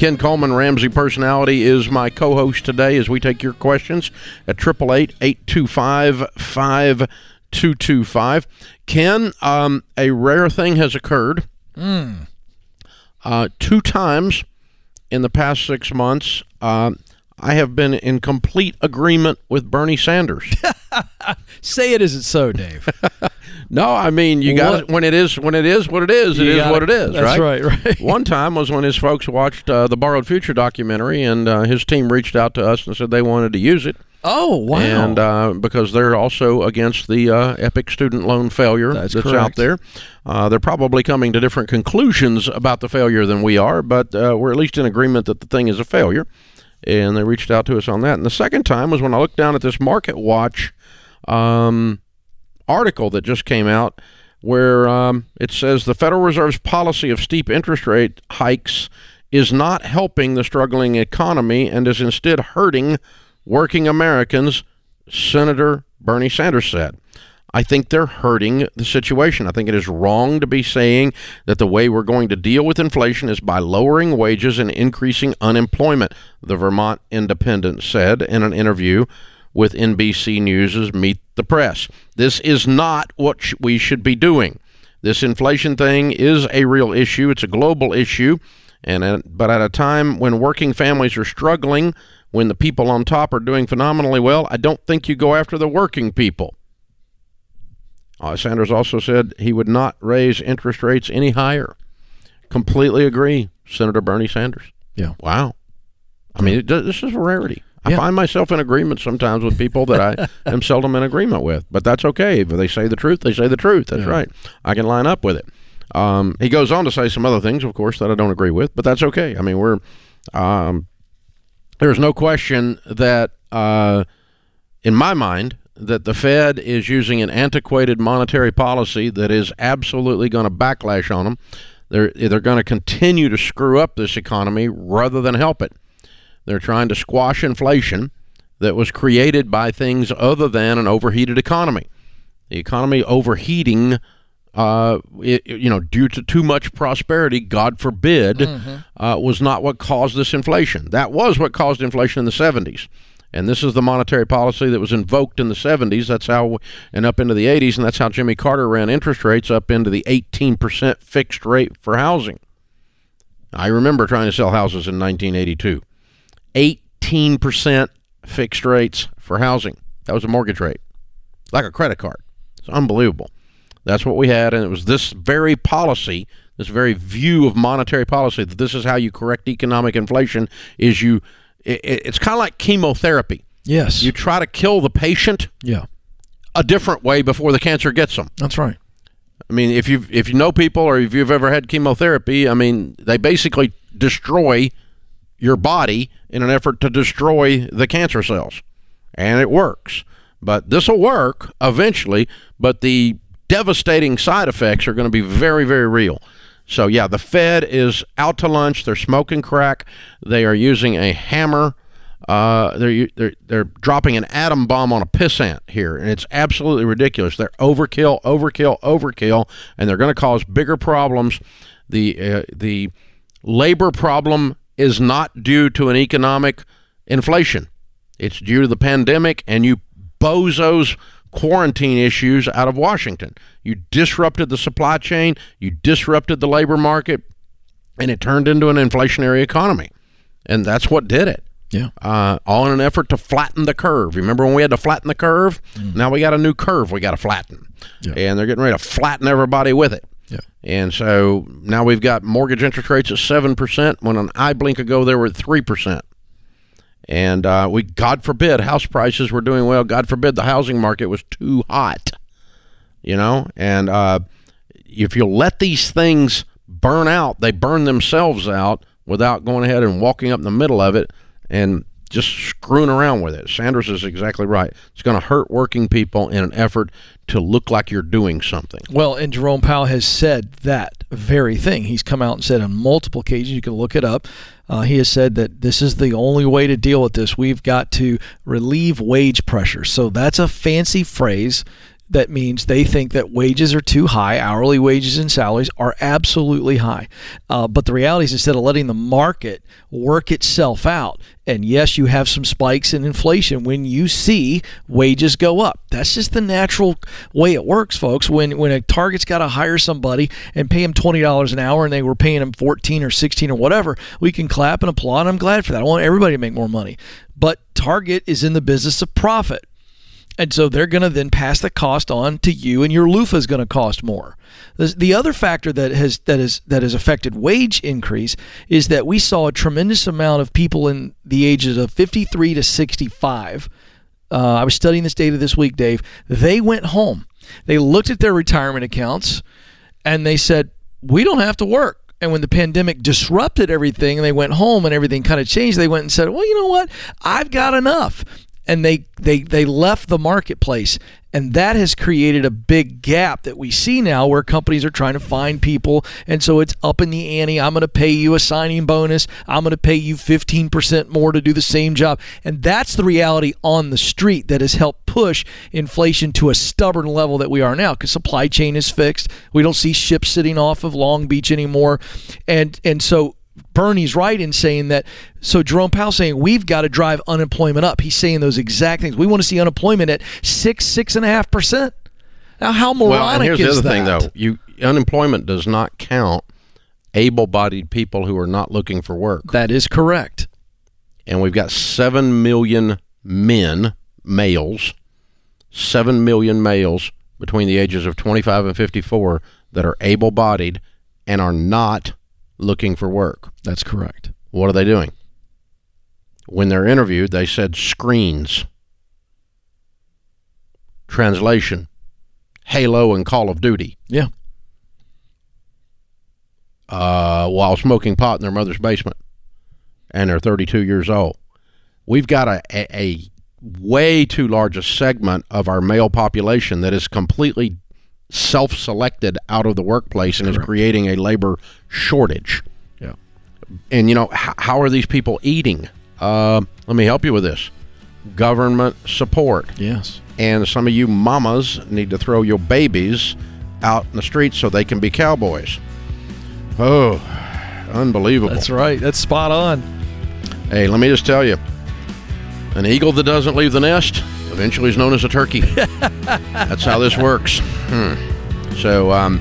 Ken Coleman, Ramsey Personality, is my co host today as we take your questions at 888 825 5225. Ken, um, a rare thing has occurred. Uh, two times in the past six months, uh, I have been in complete agreement with Bernie Sanders. Say it isn't so, Dave. No, I mean you got when it is when it is what it is. It You is what it. is. That's right, right. One time was when his folks watched uh, the Borrowed Future documentary, and uh, his team reached out to us and said they wanted to use it, Oh, wow. and uh, because they're also against the uh, epic student loan failure That's out there. Uh, they're probably coming to different conclusions about the failure than we are, but uh, we're at least in agreement that the thing is a failure. And they reached out to us on that. And the second time was when I looked down at this MarketWatch um, article that just came out where um, it says the Federal Reserve's policy of steep interest rate hikes is not helping the struggling economy and is instead hurting working Americans, Senator Bernie Sanders said. I think they're hurting the situation. I think it is wrong to be saying that the way we're going to deal with inflation is by lowering wages and increasing unemployment, the Vermont Independent said in an interview with NBC News' Meet the Press. This is not what sh- we should be doing. This inflation thing is a real issue. It's a global issue, and at, but at a time when working families are struggling, when the people on top are doing phenomenally well, I don't think you go after the working people. Uh, Sanders also said he would not raise interest rates any higher. Completely agree, Senator Bernie Sanders. Yeah. Wow. I mean, it, this is a rarity. I Yeah. find myself in agreement sometimes with people that I am seldom in agreement with, but that's okay. If they say the truth, they say the truth. That's right. I can line up with it. Um, he goes on to say some other things, of course, that I don't agree with, but that's okay. I mean, we're um, there's no question that, uh, in my mind, that the Fed is using an antiquated monetary policy that is absolutely going to backlash on them. They're they're going to continue to screw up this economy rather than help it. They're trying to squash inflation that was created by things other than an overheated economy. The economy overheating, uh, it, you know, due to too much prosperity, God forbid, uh, was not what caused this inflation. That was what caused inflation in the 70s. And this is the monetary policy that was invoked in the 70s. That's how, and up into the 80s, and that's how Jimmy Carter ran interest rates up into the 18% fixed rate for housing. I remember trying to sell houses in 1982. 18% fixed rates for housing. That was a mortgage rate, like a credit card. It's unbelievable. That's what we had, and it was this very policy, this very view of monetary policy that this is how you correct economic inflation. Is you, it, it's kind of like chemotherapy. yes. You try to kill the patient yeah. a different way before the cancer gets them. That's right. I mean, if you if you know people or if you've ever had chemotherapy, I mean, they basically destroy your body in an effort to destroy the cancer cells, and it works. But this will work eventually, but the devastating side effects are going to be very, very real. So yeah, the Fed is out to lunch. They're smoking crack. They are using a hammer. Uh, they're they're they're dropping an atom bomb on a pissant here, and it's absolutely ridiculous. They're overkill, overkill, overkill, and they're going to cause bigger problems. The uh, the labor problem is not due to an economic inflation. It's due to the pandemic and you bozos quarantine issues out of Washington. You disrupted the supply chain, you disrupted the labor market, and it turned into an inflationary economy. And that's what did it. Yeah. Uh, all in an effort to flatten the curve. Remember when we had to flatten the curve? Now we got a new curve we got to flatten. Yeah. And they're getting ready to flatten everybody with it. Yeah. And so now we've got mortgage interest rates at 7%, when an eye blink ago they were at 3%. And uh, we, God forbid, house prices were doing well. God forbid the housing market was too hot, you know? And uh, if you let these things burn out, they burn themselves out without going ahead and walking up in the middle of it and just screwing around with it. Sanders is exactly right. It's going to hurt working people in an effort to look like you're doing something. Well, and Jerome Powell has said that very thing. He's come out and said on multiple occasions, you can look it up. Uh, he has said that this is the only way to deal with this. We've got to relieve wage pressure. So that's a fancy phrase that means they think that wages are too high, hourly wages and salaries are absolutely high. Uh, but the reality is, instead of letting the market work itself out, and yes, you have some spikes in inflation when you see wages go up. That's just the natural way it works, folks. When when a target's got to hire somebody and pay them twenty dollars an hour, and they were paying them fourteen or sixteen or whatever, we can clap and applaud. I'm glad for that. I want everybody to make more money. But Target is in the business of profit. And so they're going to then pass the cost on to you, and your loofah is going to cost more. The other factor that has that is that has affected wage increase is that we saw a tremendous amount of people in the ages of 53 to 65. Uh, I was studying this data this week, Dave. They went home. They looked at their retirement accounts, and they said, "We don't have to work." And when the pandemic disrupted everything and they went home and everything kind of changed, they went and said, Well, you know what? I've got enough and they they they left the marketplace. And that has created a big gap that we see now where companies are trying to find people. And so it's up in the ante. I'm going to pay you a signing bonus. I'm going to pay you 15% more to do the same job. And that's the reality on the street that has helped push inflation to a stubborn level that we are now because supply chain is fixed. We don't see ships sitting off of Long Beach anymore. And and so Bernie's right in saying that. So Jerome Powell saying we've got to drive unemployment up. He's saying those exact things. We want to see unemployment at six, six and a half percent. Now, how moronic well, and here's is the other that? thing, though. You unemployment does not count able-bodied people who are not looking for work. That is correct. And we've got seven million men, males, seven million males between the ages of 25 and 54 that are able-bodied and are not looking for work. That's correct. What are they doing? When they're interviewed, they said screens. Translation Halo and Call of Duty. Yeah. Uh, while smoking pot in their mother's basement. And they're 32 years old. We've got a, a, a way too large a segment of our male population that is completely self selected out of the workplace and is creating a labor shortage. Yeah. And, you know, h- how are these people eating? Uh, let me help you with this government support. Yes. And some of you mamas need to throw your babies out in the streets so they can be cowboys. Oh, unbelievable. That's right. That's spot on. Hey, let me just tell you an eagle that doesn't leave the nest eventually is known as a turkey. That's how this works. Hmm. So, um,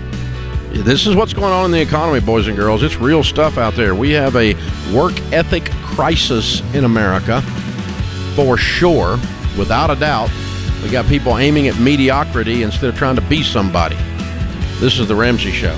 this is what's going on in the economy, boys and girls. It's real stuff out there. We have a work ethic crisis in America for sure, without a doubt. We got people aiming at mediocrity instead of trying to be somebody. This is The Ramsey Show.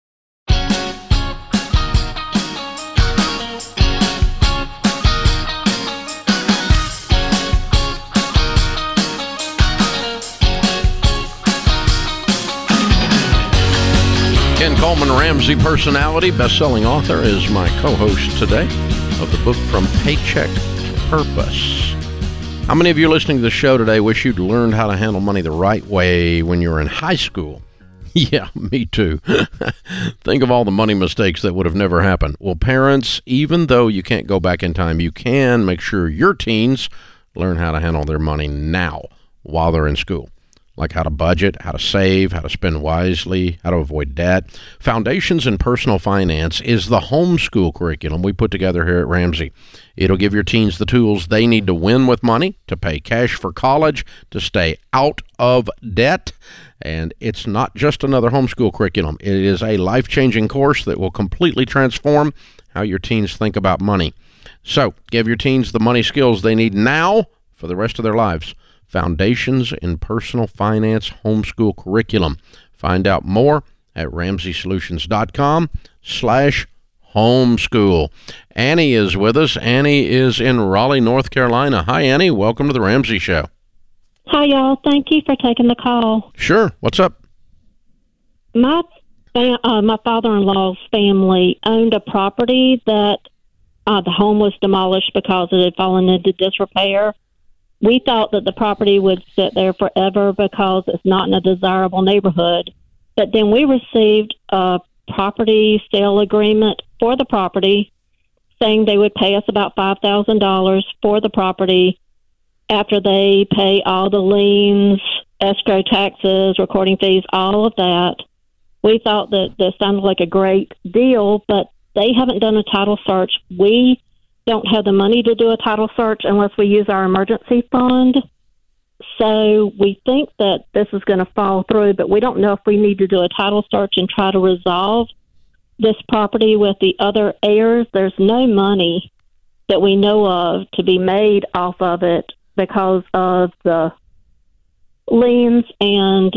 Coleman Ramsey personality, best-selling author, is my co-host today of the book From Paycheck to Purpose. How many of you listening to the show today wish you'd learned how to handle money the right way when you were in high school? Yeah, me too. Think of all the money mistakes that would have never happened. Well, parents, even though you can't go back in time, you can make sure your teens learn how to handle their money now while they're in school. Like how to budget, how to save, how to spend wisely, how to avoid debt. Foundations in Personal Finance is the homeschool curriculum we put together here at Ramsey. It'll give your teens the tools they need to win with money, to pay cash for college, to stay out of debt. And it's not just another homeschool curriculum, it is a life changing course that will completely transform how your teens think about money. So, give your teens the money skills they need now for the rest of their lives. Foundations in Personal Finance Homeschool Curriculum. Find out more at ramseysolutions.com slash homeschool. Annie is with us. Annie is in Raleigh, North Carolina. Hi, Annie. Welcome to the Ramsey Show. Hi, y'all. Thank you for taking the call. Sure. What's up? My uh, my father-in-law's family owned a property that uh, the home was demolished because it had fallen into disrepair. We thought that the property would sit there forever because it's not in a desirable neighborhood. But then we received a property sale agreement for the property saying they would pay us about $5,000 for the property after they pay all the liens, escrow taxes, recording fees, all of that. We thought that this sounded like a great deal, but they haven't done a title search. We don't have the money to do a title search unless we use our emergency fund. So we think that this is going to fall through, but we don't know if we need to do a title search and try to resolve this property with the other heirs. There's no money that we know of to be made off of it because of the liens and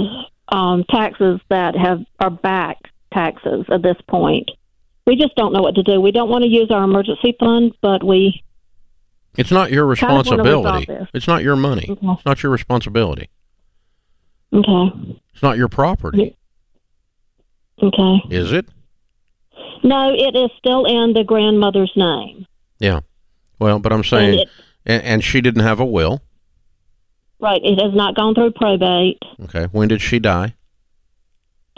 um, taxes that have are back taxes at this point. We just don't know what to do. We don't want to use our emergency fund, but we It's not your Kind of responsibility. It's not your money. Okay. It's not your responsibility. okay, It's not your property, okay. is it? No, it is still in the grandmother's name. Yeah. Well, but I'm And saying, it, and, and she didn't have a will. right, it has not gone through probate. Okay. When did she die?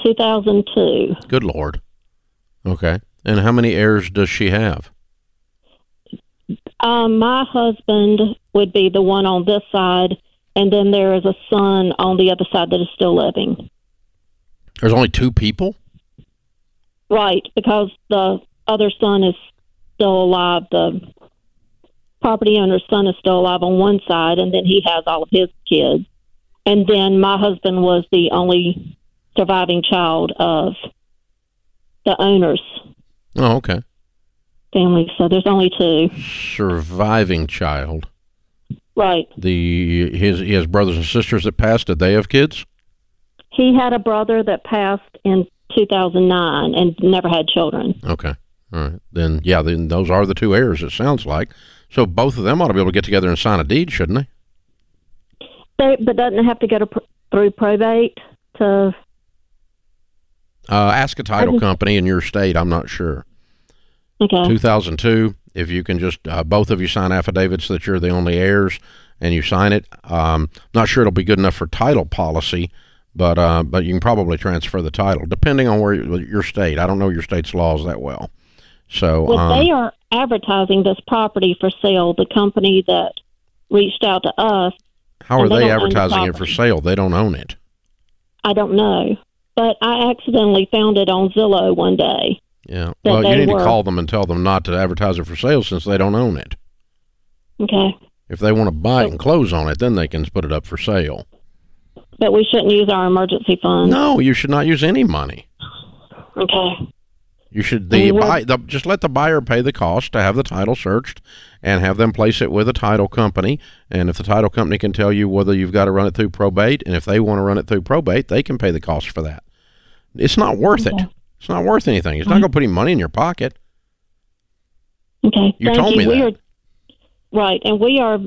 2002. Good Lord. Okay. And how many heirs does she have? Um, my husband would be the one on this side, and then there is a son on the other side that is still living. There's only two people? Right, because the other son is still alive. The property owner's son is still alive on one side, and then he has all of his kids. And then my husband was the only surviving child of the owner's Oh, okay. family. So there's only two. Surviving child. Right. The his he has brothers and sisters that passed. Did they have kids? He had a brother that passed in 2009 and never had children. Okay. All right. Then yeah, then those are the two heirs. It sounds like. So both of them ought to be able to get together and sign a deed, shouldn't they? They, but doesn't it have to go to pr- through probate to Uh, ask a title just- company in your state. I'm not sure. Okay 2002. If you can just uh, both of you sign affidavits that you're the only heirs, and you sign it. Um, not sure it'll be good enough for title policy, but uh, but you can probably transfer the title depending on where your state. I don't know your state's laws that well. So Well, um, they are advertising this property for sale. The company that reached out to us, how are they they don't the advertising it for sale? They don't own it. I don't know, but I accidentally found it on Zillow one day. Yeah. Well, you need were. to call them and tell them not to advertise it for sale since they don't own it. Okay, If they want to buy it and close on it, then they can put it up for sale. but we shouldn't use our emergency fund. No, you should not use any money. Okay, You should the, buy, the just let the buyer pay the cost to have the title searched, and have them place it with a title company. And if the title company can tell you whether you've got to run it through probate, and if they want to run it through probate, they can pay the cost for that. It's not worth it. Okay. It's not worth anything. It's not going to put any money in your pocket. okay. You Thank told you. me we that. are right, and we are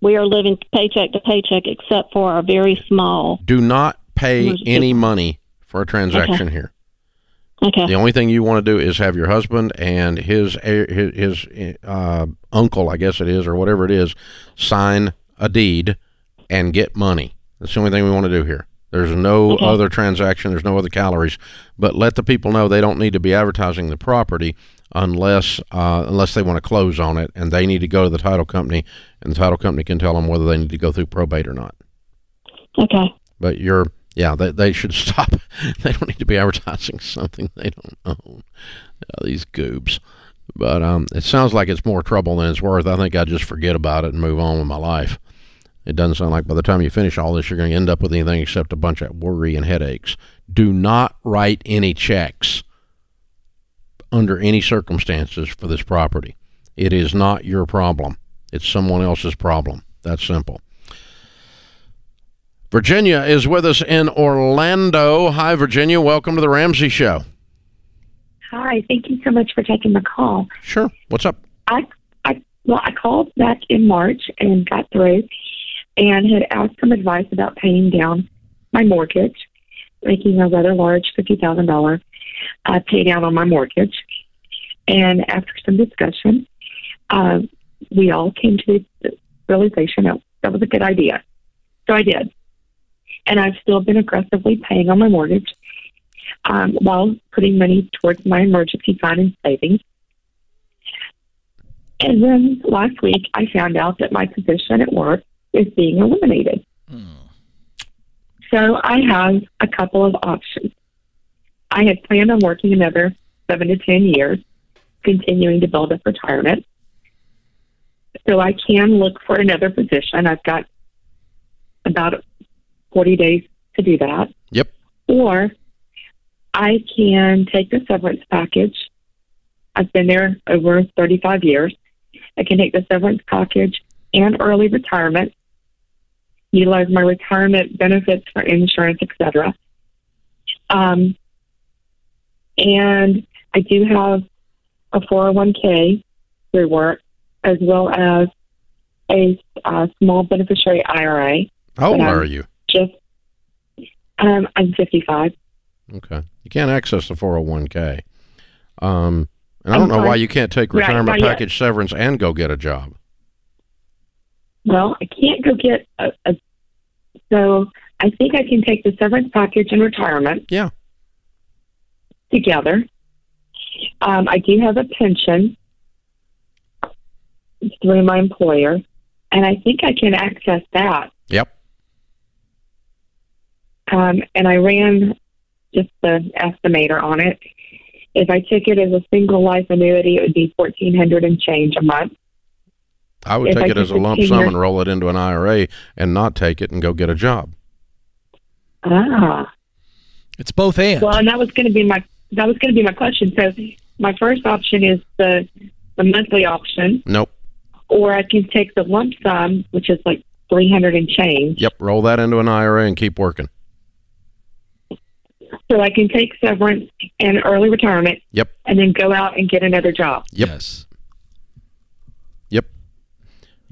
we are living paycheck to paycheck, except for our very small. Do not pay any money for a transaction here. Okay, The only thing you want to do is have your husband and his his, his uh, uncle, I guess it is, or whatever it is, sign a deed and get money. That's the only thing we want to do here. There's no Okay. other transaction. There's no other calories. But let the people know they don't need to be advertising the property unless uh, unless they want to close on it, and they need to go to the title company, and the title company can tell them whether they need to go through probate or not. Okay. But you're, yeah, they, they should stop. they don't need to be advertising something they don't own. Uh, these goobs. But um, it sounds like it's more trouble than it's worth. I think I'd just forget about it and move on with my life. It doesn't sound like by the time you finish all this, you're going to end up with anything except a bunch of worry and headaches. Do not write any checks under any circumstances for this property. It is not your problem. It's someone else's problem. That's simple. Virginia is with us in Orlando. Hi, Virginia. Welcome to the Ramsey Show. Hi, thank you so much for taking the call. Sure. What's up? I, I, well, I called back in March and got through, and had asked some advice about paying down my mortgage, making a rather large fifty thousand dollar uh, pay down on my mortgage. And after some discussion, uh, we all came to the realization that that was a good idea. So I did, and I've still been aggressively paying on my mortgage um, while putting money towards my emergency fund and savings. And then last week, I found out that my position at work is being eliminated. Hmm. So I have a couple of options. I had planned on working another seven to 10 years, continuing to build up retirement. So I can look for another position. I've got about 40 days to do that. Yep. Or I can take the severance package. I've been there over 35 years. I can take the severance package and early retirement, utilize my retirement benefits for insurance, etc. Um, and I do have a 401k through work, as well as a, uh small beneficiary IRA. How old are you? Just, um, I'm 55. Okay. You can't access the 401k. Um, and I I'm don't know why you can't take Right, retirement yet. package severance and go get a job. Well, I can't go get a, a. So I think I can take the severance package and retirement Yeah. together. Um, I do have a pension through my employer, and I think I can access that. Yep. Um, and I ran just the estimator on it. If I took it as a single life annuity, it would be fourteen hundred and change a month. I would If take I it as a lump sum years- and roll it into an IRA and not take it and go get a job. Ah. It's both and. Well, and that was going to be my that was going to be my question. So, my first option is the the monthly option, Nope. or I can take the lump sum, which is like three hundred and change. Yep. Roll that into an IRA and keep working. So I can take severance and early retirement, Yep. and then go out and get another job. Yep. Yes.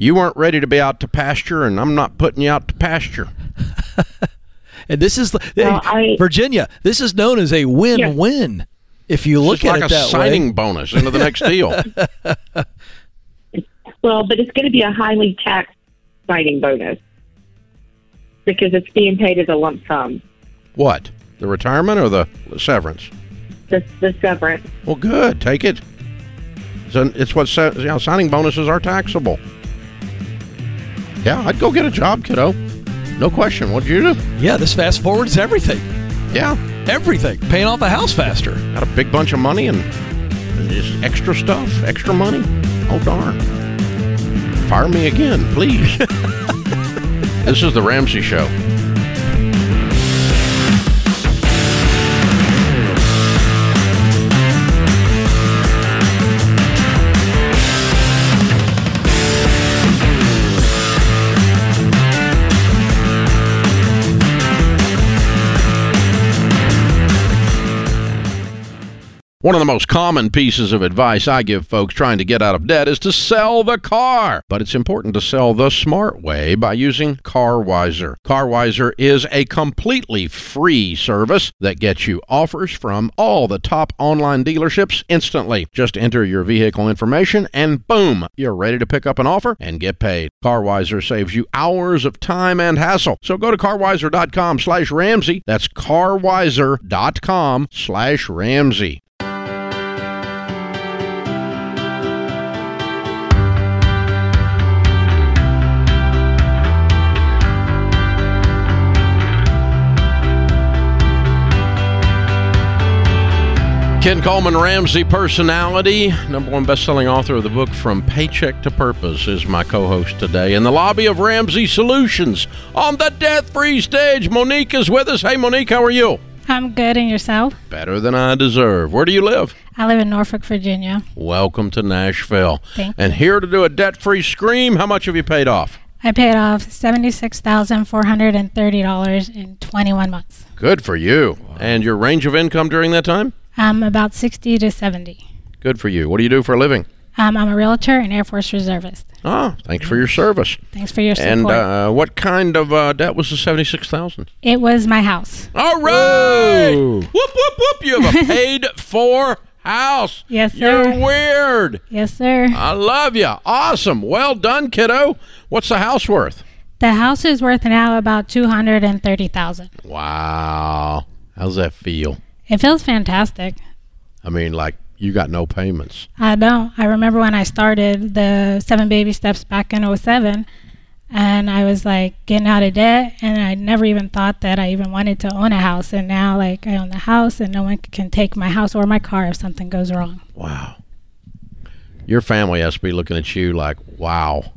Yep. You weren't ready to be out to pasture, and I'm not putting you out to pasture. And this is Well, I- Virginia. This is known as a win-win. If you look It's like at a it that signing way. bonus into the next deal. Well, but it's going to be a highly taxed signing bonus because it's being paid as a lump sum. what? The retirement or the severance? The the severance. Well, good. Take it. So it's what sa- you know, signing bonuses are taxable. Yeah, I'd go get a job, kiddo. No question. What'd you do? Yeah, this fast forwards everything. Yeah, Everything. Paying off a house faster. got a big bunch of money and just extra stuff, extra money. Oh darn! Fire me again, please. this is the Ramsey Show. One of the most common pieces of advice I give folks trying to get out of debt is to sell the car. But it's important to sell the smart way by using CarWiser. CarWiser is a completely free service that gets you offers from all the top online dealerships instantly. Just enter your vehicle information and boom, you're ready to pick up an offer and get paid. CarWiser saves you hours of time and hassle. So go to carwiser.com slash Ramsey. That's carwiser.com slash Ramsey. Ken Coleman, Ramsey personality, number one best-selling author of the book From Paycheck to Purpose, is my co-host today in the lobby of Ramsey Solutions on the debt-free stage. Monique is with us. Hey, Monique, how are you? I'm good, and yourself? Better than I deserve. Where do you live? I live in Norfolk, Virginia. Welcome to Nashville. Thank you. and here to do a debt-free scream. How much have you paid off? I paid off seventy-six thousand four hundred and thirty dollars in twenty-one months. Good for you. And your range of income during that time? Um, about sixty to seventy. Good for you. What do you do for a living? Um, I'm a realtor and Air Force reservist. Oh, thanks for your service. Thanks for your support. And uh, what kind of uh, debt was the seventy-six thousand? it was my house. All right. Whoop whoop whoop! You have a paid-for house. Yes, sir. You're weird. Yes, sir. I love you. Awesome. Well done, kiddo. What's the house worth? The house is worth now about two hundred and thirty thousand. Wow. How's that feel? It feels fantastic. I mean, like you got no payments. I don't. I remember when I started the Seven Baby Steps back in 07, and I was like getting out of debt, and I never even thought that I even wanted to own a house. And now, like, I own the house, and no one can take my house or my car if something goes wrong. Wow. Your family has to be looking at you like, wow.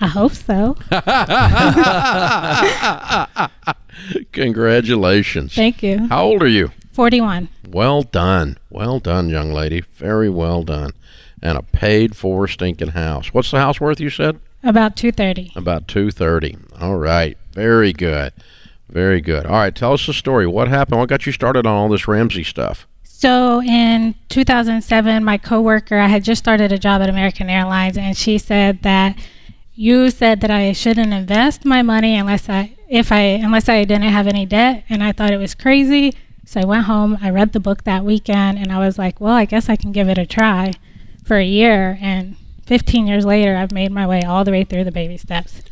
I hope so. Congratulations. Thank you. How old are you? 41. Well done. Well done, young lady. Very well done. And a paid for stinking house. What's the house worth, you said? About 230. About 230. All right. Very good. Very good. All right. Tell us the story. What happened? What got you started on all this Ramsey stuff? So in 2007, my coworker, I had just started a job at American Airlines, and she said that you said that I shouldn't invest my money unless I, if I, unless I didn't have any debt, and I thought it was crazy. So I went home, I read the book that weekend, and I was like, well, I guess I can give it a try for a year. And 15 years later, I've made my way all the way through the baby steps.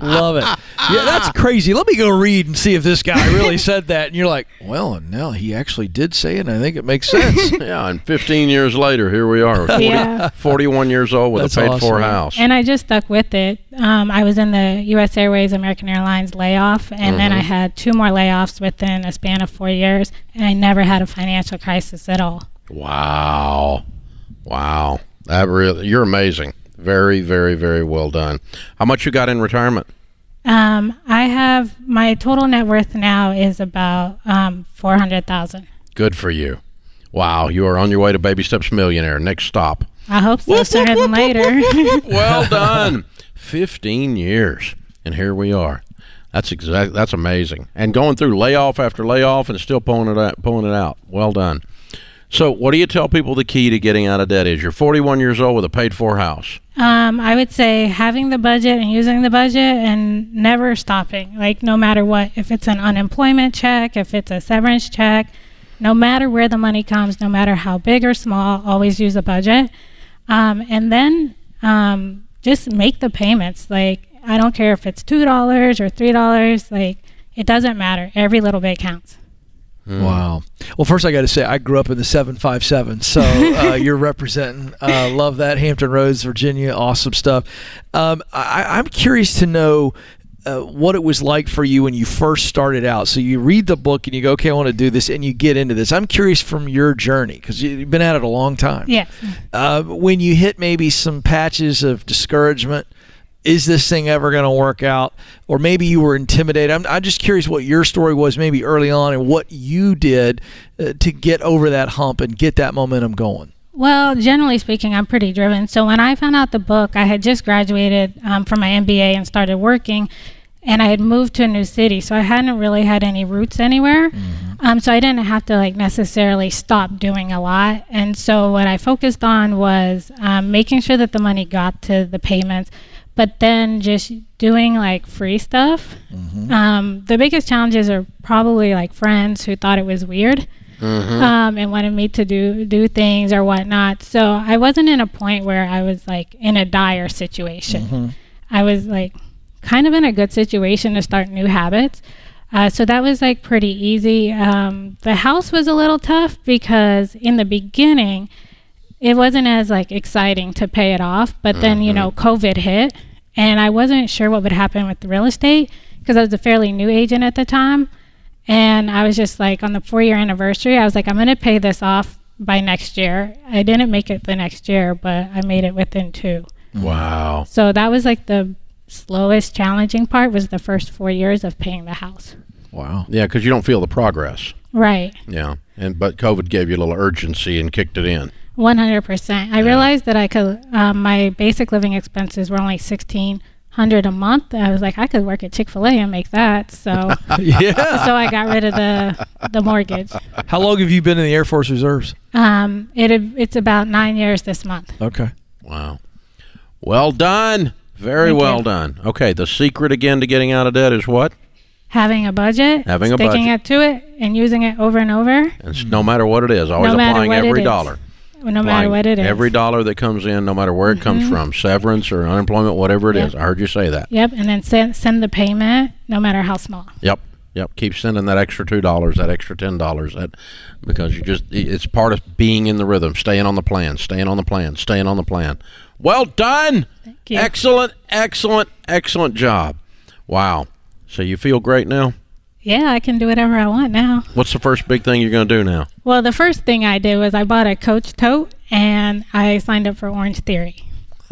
Love it. Yeah, that's crazy. Let me go read and see if this guy really said that. And you're like, well, no, he actually did say it. And I think it makes sense. Yeah, and 15 years later, here we are, 40, Yeah. 41 years old with That's a paid for house. And I just stuck with it. Um, I was in the U.S. Airways American Airlines layoff, and then I had two more layoffs within a span of four years, and I never had a financial crisis at all. Wow. Wow. That really, you're amazing. Very, very, very well done. How much you got in retirement? Um, I have my total net worth now is about um, four hundred thousand. Good for you. Wow, you are on your way to Baby Steps Millionaire. Next stop. I hope so sooner than later. well done. 15 years, and here we are. That's exact. That's amazing. And going through layoff after layoff and still pulling it out, pulling it out. Well done. So, what do you tell people the key to getting out of debt is? You're 41 years old with a paid-for house. Um, I would say having the budget and using the budget and never stopping. Like no matter what, if it's an unemployment check, if it's a severance check, no matter where the money comes, no matter how big or small, always use a budget. Um, and then um, just make the payments. Like I don't care if it's two dollars or three dollars. Like it doesn't matter. Every little bit counts. Wow. Well, first I got to say I grew up in the 757, so uh, you're representing. Uh, love that Hampton Roads, Virginia. Awesome stuff. Um, I, I'm curious to know. Uh, what it was like for you when you first started out. So you read the book and you go, "Okay, I want to do this," and you get into this. I'm curious from your journey because you've been at it a long time. Yeah. Uh, when you hit maybe some patches of discouragement, is this thing ever going to work out? Or maybe you were intimidated. I'm, I'm just curious what your story was maybe early on and what you did uh, to get over that hump and get that momentum going. Well, generally speaking, I'm pretty driven. So when I found out the book, I had just graduated um, from my MBA and started working, and I had moved to a new city. So I hadn't really had any roots anywhere. Um, so I didn't have to like necessarily stop doing a lot. And so what I focused on was um, making sure that the money got to the payments, but then just doing like free stuff. Um, the biggest challenges are probably like friends who thought it was weird um, and wanted me to do do things or whatnot. So I wasn't in a point where I was like in a dire situation. I was like kind of in a good situation to start new habits. Uh, so that was like pretty easy. Um, the house was a little tough because in the beginning, it wasn't as like exciting to pay it off. But then you know, mm-hmm. COVID hit, and I wasn't sure what would happen with the real estate because I was a fairly new agent at the time And I was just like, on the four year anniversary, I was like, I'm going to pay this off by next year. I didn't make it the next year, but I made it within two. Wow. So that was like the slowest, challenging part was the first four years of paying the house. Wow. Yeah, because you don't feel the progress. Right. Yeah, and but COVID gave you a little urgency and kicked it in. 100%. I realized that I could, um, my basic living expenses were only 1600 a month. I was like, I could work at Chick fil A and make that. So, yeah. so I got rid of the, the mortgage. How long have you been in the Air Force Reserves? Um, it, it's about nine years this month. Okay. Wow. Well done. Very Thank well you. done. Okay, the secret again to getting out of debt is what? Having a budget, Having a sticking budget. it to it, and using it over and over, And no matter what it is, always No applying what it every is. No matter what it is. Every dollar that comes in, no matter where it comes mm-hmm. from, severance or unemployment, whatever it is. Yep. I heard you say that. Yep, and then send send the payment, no matter how small. Yep. Yep. Keep sending that extra two dollars, that extra ten dollars, that because you just it's part of being in the rhythm, staying on the plan, staying on the plan, staying on the plan. Well done. Thank you. Excellent, excellent, excellent job. Wow. So you feel great now? Yeah, I can do whatever I want now. What's the first big thing you're going to do now? Well, the first thing I did was I bought a Coach tote and I signed up for Orange Theory.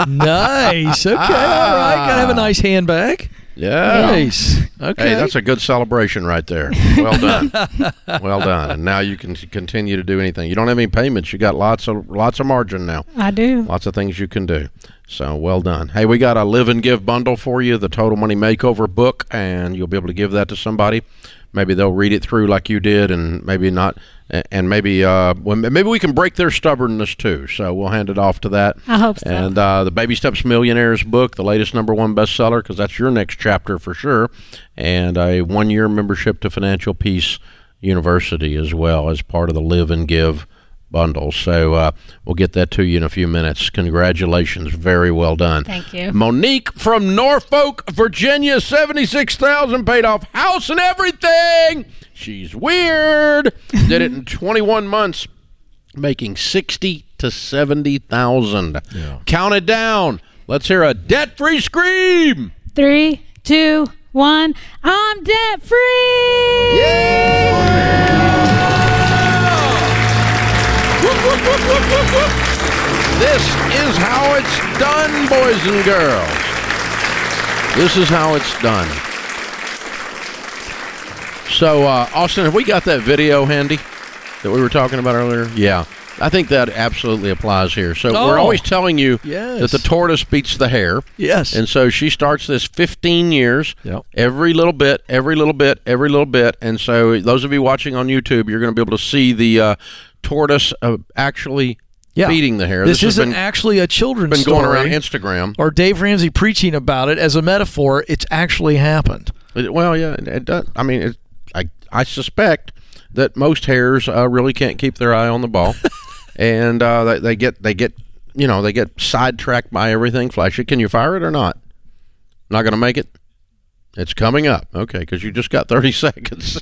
Nice. Okay. All right. Gotta have a nice handbag. Yeah. Nice. Okay. Hey, that's a good celebration right there. Well done. well done. And now you can continue to do anything. You don't have any payments. You got lots of lots of margin now. I do. Lots of things you can do. So well done. Hey, we got a live and give bundle for you, the Total Money Makeover book, and you'll be able to give that to somebody. Maybe they'll read it through like you did, and maybe not, and maybe uh, maybe we can break their stubbornness too. So we'll hand it off to that. I hope so. And uh, the Baby Steps Millionaires book, the latest number one bestseller, because that's your next chapter for sure, and a one-year membership to Financial Peace University as well as part of the Live and Give bundle. So uh, we'll get that to you in a few minutes. Congratulations, very well done. Thank you. Monique from Norfolk, Virginia, seventy-six thousand paid off house and everything. She's weird. Did it in twenty-one months, making sixty to seventy thousand. Count it down. Let's hear a debt-free scream. Three, two, one. I'm debt free. This is how it's done, boys and girls. This is how it's done. So, uh, Austin, have we got that video handy that we were talking about earlier? Yeah. I think that absolutely applies here. So, we're Oh. always telling you Yes. that the tortoise beats the hare. yes. And so she starts this 15 years, Yep. every little bit, every little bit, every little bit. And so those of you watching on YouTube, you're going to be able to see the uh, tortoise uh, actually Yeah. beating the hare. this, has isn't been, actually a children's been going around Instagram. or Dave Ramsey preaching about it as a metaphor. It's actually happened. It- well, yeah, it, it does. I mean, it, I I suspect that most hares uh, really can't keep their eye on the ball, and uh, they, they get they get you know they get sidetracked by everything flashy. Can you fire it or not? Not going to make it. It's coming up, okay, because you just got thirty seconds.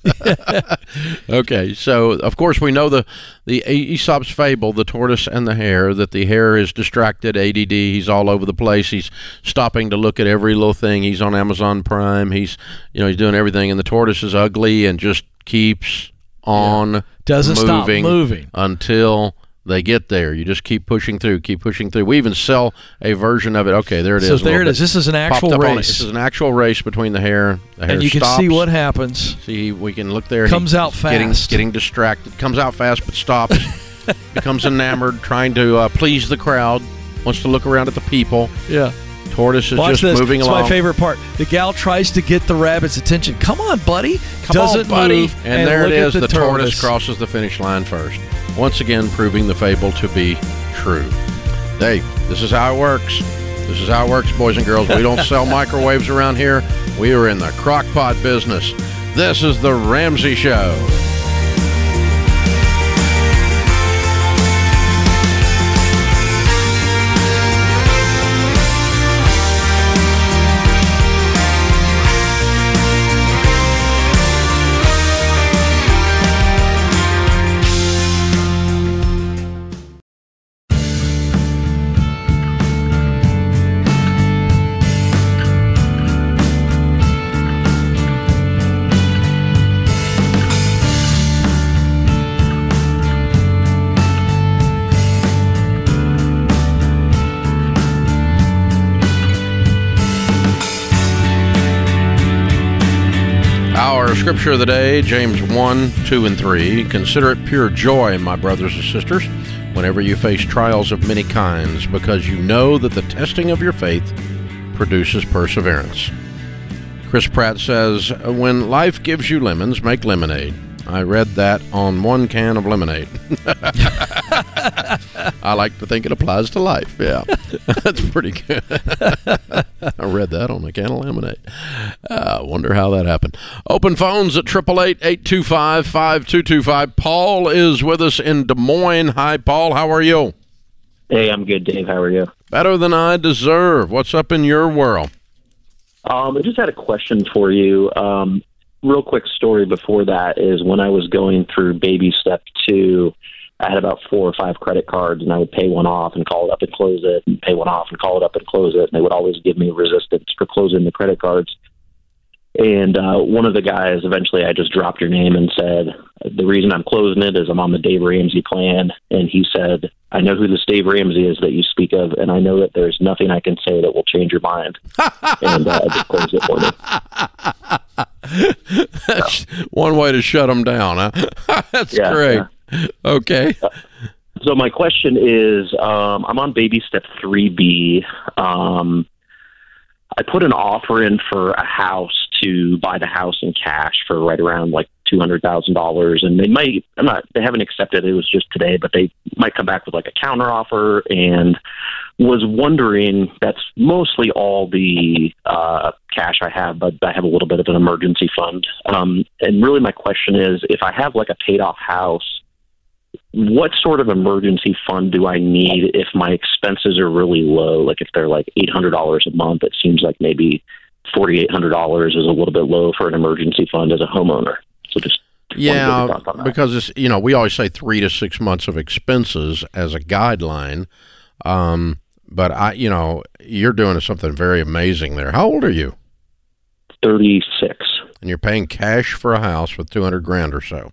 okay, so of course we know the the Aesop's fable, the tortoise and the hare. That the hare is distracted, ADD. He's all over the place. He's stopping to look at every little thing. He's on Amazon Prime. He's you know he's doing everything, and the tortoise is ugly and just keeps on Doesn't stop moving moving. until they get there. You just keep pushing through, keep pushing through. We even sell a version of it. Okay, there it is. So there it is. This is an actual up on it. race. This is an actual race between the hare. The hare and you can see what happens. See, we can look there. Comes out he's Getting, fast. getting distracted. Comes out fast, but stops. becomes enamored, trying to uh, please the crowd. Wants to look around at the people. Yeah. Tortoise is Watch just this. moving it's along. my favorite part. The gal tries to get the rabbit's attention. Come on, buddy. Come Doesn't on, buddy. move. And, there it is. The, The, tortoise crosses the finish line first. Once again, proving the fable to be true. Hey, this is how it works. This is how it works, boys and girls. We don't sell microwaves around here. We are in the crock pot business. This is the Ramsey Show. Our scripture of the day, James 1, 2, and 3. Consider it pure joy, my brothers and sisters, whenever you face trials of many kinds, because you know that the testing of your faith produces perseverance. Chris Pratt says, When life gives you lemons, make lemonade. I read that on one can of lemonade. I like to think it applies to life. Yeah, that's pretty good. I read that on a can of lemonade. I uh, wonder how that happened. Open phones at 888-825-5225. Paul is with us in Des Moines. Hi, Paul. How are you? Hey, I'm good, Dave. How are you? Better than I deserve. What's up in your world? Um, I just had a question for you. Um, real quick story before that is when I was going through baby step two, I had about four or five credit cards, and I would pay one off and call it up and close it, and pay one off and call it up and close it. And they would always give me resistance for closing the credit cards. And uh, one of the guys, eventually, I just dropped your name and said, The reason I'm closing it is I'm on the Dave Ramsey plan. And he said, I know who this Dave Ramsey is that you speak of, and I know that there's nothing I can say that will change your mind. and uh, I just closed it for me. That's one way to shut them down, huh? That's Yeah, great. yeah. Okay. So my question is, um, I'm on baby step three B. Um, I put an offer in for a house to buy the house in cash for right around like two hundred thousand dollars, and they might. I'm not. They haven't accepted. It it was just today, but they might come back with like a counter offer. And was wondering. That's mostly all the uh, cash I have, but I have a little bit of an emergency fund. Um, and really, my question is, if I have like a paid off house what sort of emergency fund do I need if my expenses are really low? Like if they're like eight hundred dollars a month, it seems like maybe forty eight hundred dollars is a little bit low for an emergency fund as a homeowner. So just wanted to get your Yeah, because it's you know we always say three to six months of expenses as a guideline, um, but I you know you're doing something very amazing there. How old are you? thirty six. And you're paying cash for a house with two hundred grand or so.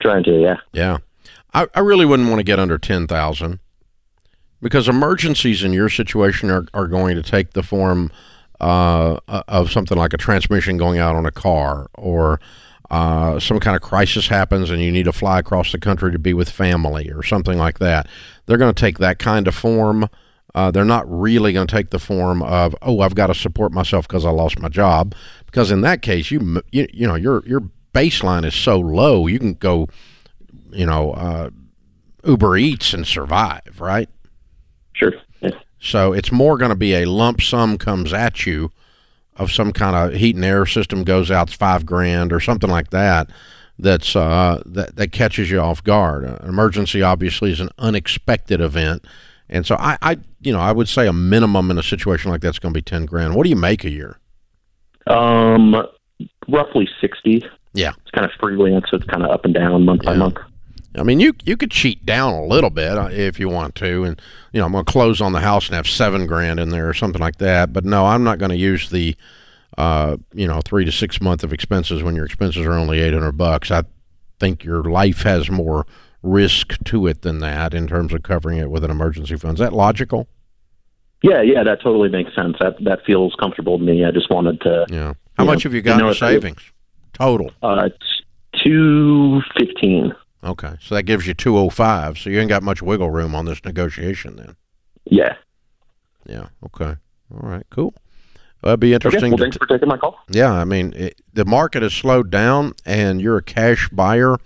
Trying to yeah. Yeah, I, I really wouldn't want to get under ten thousand because emergencies in your situation are, are going to take the form uh, of something like a transmission going out on a car or uh, some kind of crisis happens and you need to fly across the country to be with family or something like that. They're going to take that kind of form. Uh, they're not really going to take the form of oh I've got to support myself because I lost my job because in that case you you, you know your your baseline is so low you can go you know uh, Uber Eats and survive right Sure. Yeah. so it's more going to be a lump sum comes at you of some kind of heat and air system goes out it's five grand or something like that. That's uh, that that catches you off guard. An emergency obviously is an unexpected event, and so I, I you know I would say a minimum in a situation like that's going to be ten grand. What do you make a year? Um, roughly sixty. Yeah. It's kind of freelance, so it's kind of up and down month by month. I mean, you you could cheat down a little bit uh, if you want to, and you know I'm going to close on the house and have seven grand in there or something like that. But no, I'm not going to use the uh, you know three to six month of expenses when your expenses are only eight hundred bucks. I think your life has more risk to it than that in terms of covering it with an emergency fund. Is that logical? Yeah, yeah, that totally makes sense. That that feels comfortable to me. I just wanted to. Yeah. How much have you got in savings total? Uh, two fifteen. Okay, so that gives you two oh five. So you ain't got much wiggle room on this negotiation then. Yeah. Yeah. Okay. All right. Cool. Well, that'd be Okay. interesting. Well, thanks for taking my call. Yeah, I mean, it, the market has slowed down, and you're a cash buyer,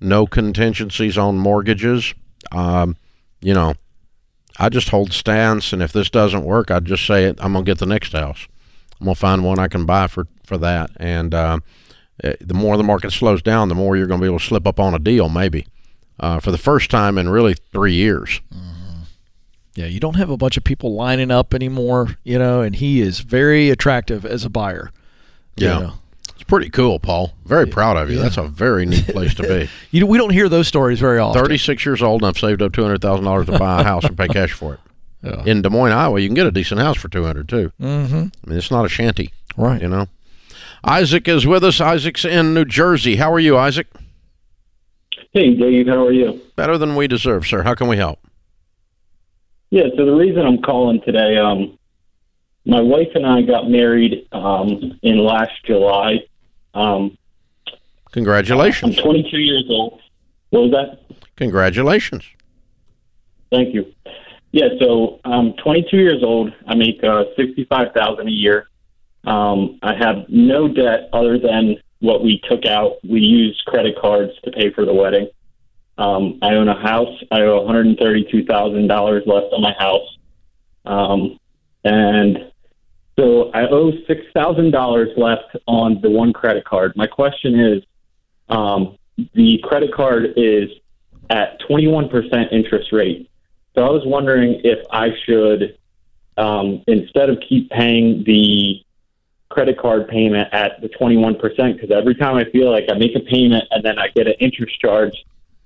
no contingencies on mortgages. Um, you know, I just hold stance, and if this doesn't work, I'd just say it. I'm gonna get the next house. I'm gonna find one I can buy for for that, and um, eh, the more the market slows down, the more you're gonna be able to slip up on a deal, maybe uh, for the first time in really three years. Yeah, you don't have a bunch of people lining up anymore, you know, and he is very attractive as a buyer. you Yeah. know. It's pretty cool, Paul. Very proud of you. Yeah. That's a very neat place to be. You know, we don't hear those stories very often. 36 years old, and I've saved up $200,000 to buy a house and pay cash for it. Yeah. In Des Moines, Iowa, you can get a decent house for 200 too. Mm-hmm. I mean, it's not a shanty, Right. you know. Isaac is with us. Isaac's in New Jersey. How are you, Isaac? Hey, Dave, how are you? Better than we deserve, sir. How can we help? Yeah, so the reason I'm calling today, um, my wife and I got married um, in last July, Um, Congratulations. I'm 22 years old. What was that? Congratulations. Thank you. Yeah, so I'm 22 years old. I make uh, 65,000 a year. Um, I have no debt other than what we took out. We used credit cards to pay for the wedding. Um, I own a house. I owe $132,000 left on my house. Um, and so I owe $6,000 left on the one credit card. My question is um, the credit card is at 21% interest rate. So I was wondering if I should, um, instead of keep paying the credit card payment at the 21%, because every time I feel like I make a payment and then I get an interest charge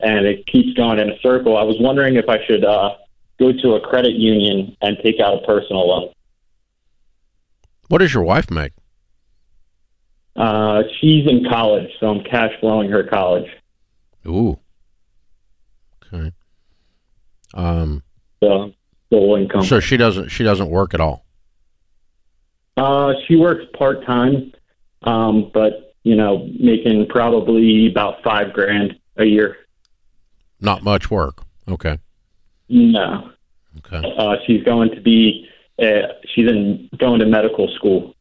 and it keeps going in a circle, I was wondering if I should uh, go to a credit union and take out a personal loan. What does your wife make? Uh, she's in college, so I'm cash flowing her college. Ooh. Okay. Um. So full income. So she doesn't. She doesn't work at all. Uh, she works part time, um, but you know, making probably about five grand a year. Not much work. Okay. No, Okay. uh, she's going to be. Uh, she's in going to medical school,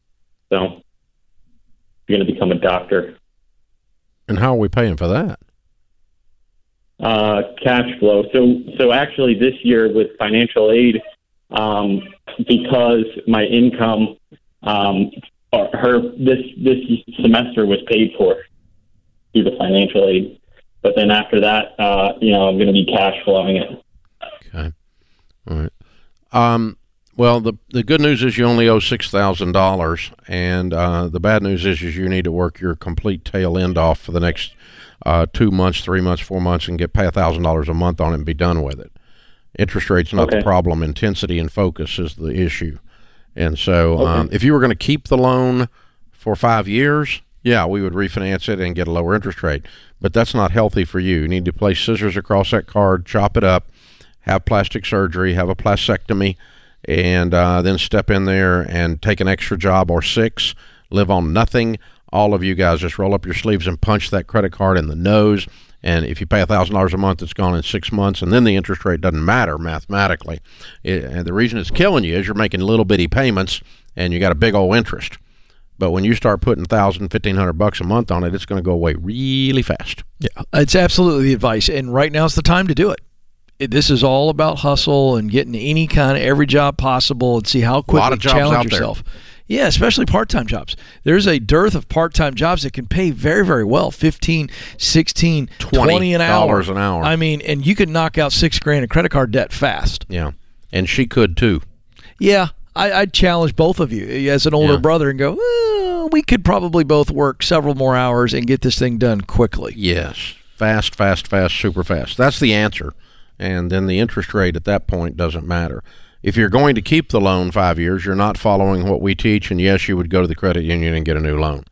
so she's going to become a doctor. And how are we paying for that? uh, cash flow. So, so actually, this year with financial aid, um, because my income, um, her this this semester was paid for through the financial aid. But then after that, uh, you know, I'm going to be cash flowing it. Okay. All right. Um. Well, the the good news is you only owe six thousand dollars, and uh, the bad news is is you need to work your complete tail end off for the next uh, two months, three months, four months, and get pay a thousand dollars a month on it and be done with it. Interest rate's not the problem. Intensity and focus is the issue. And so, Okay. um, if you were going to keep the loan for five years, yeah, we would refinance it and get a lower interest rate. But that's not healthy for you. You need to place scissors across that card, chop it up, have plastic surgery, have a plastectomy, and uh, then step in there and take an extra job or six, live on nothing. All of you guys just roll up your sleeves and punch that credit card in the nose. And if you pay thousand dollars a month, it's gone in six months, and then the interest rate doesn't matter mathematically. It, and the reason it's killing you is you're making little bitty payments, and you got a big old interest. But when you start putting thousand, fifteen hundred bucks a month on it, it's going to go away really fast. Yeah, it's absolutely the advice, and right now is the time to do it. This is all about hustle and getting any kind of every job possible and see how quickly lot of challenge out there. Yeah, especially part-time jobs. There's a dearth of part-time jobs that can pay very, very well 15 16 20 an hour. $20 an hour. I mean, and you can knock out six grand in credit card debt fast. Yeah, and she could too. Yeah, I, I'd challenge both of you as an older Yeah. brother and go, we could probably both work several more hours and get this thing done quickly. Yes, fast, fast, fast, super fast. That's the answer. And then the interest rate at that point doesn't matter. If you're going to keep the loan five years, you're not following what we teach. And yes, you would go to the credit union and get a new loan.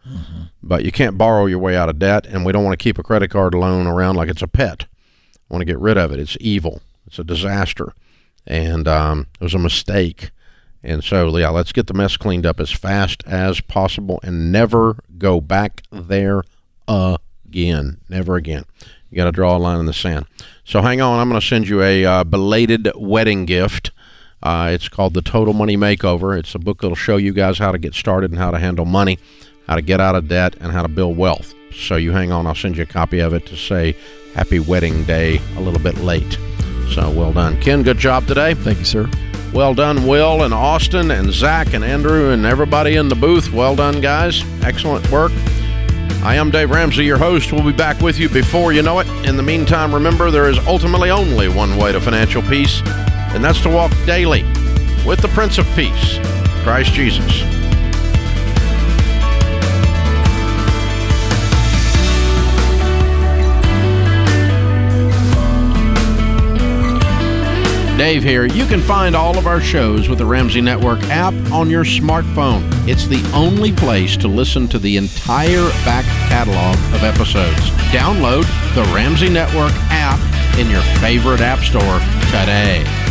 But you can't borrow your way out of debt. And we don't want to keep a credit card loan around like it's a pet. I want to get rid of it. It's evil, it's a disaster. And um, it was a mistake. And so, yeah, let's get the mess cleaned up as fast as possible and never go back there again. Never again. You got to draw a line in the sand. So hang on. I'm going to send you a uh, belated wedding gift. Uh, it's called The Total Money Makeover. It's a book that'll show you guys how to get started and how to handle money, how to get out of debt, and how to build wealth. So you hang on. I'll send you a copy of it to say Happy Wedding Day a little bit late. So well done. Ken, good job today. Thank you, sir. Well done, Will and Austin and Zach and Andrew and everybody in the booth. Well done, guys. Excellent work. I am Dave Ramsey, your host. We'll be back with you before you know it. In the meantime, remember there is ultimately only one way to financial peace, and that's to walk daily with the Prince of Peace, Christ Jesus. Dave here. You can find all of our shows with the Ramsey Network app on your smartphone. It's the only place to listen to the entire back catalog of episodes. Download the Ramsey Network app in your favorite app store today.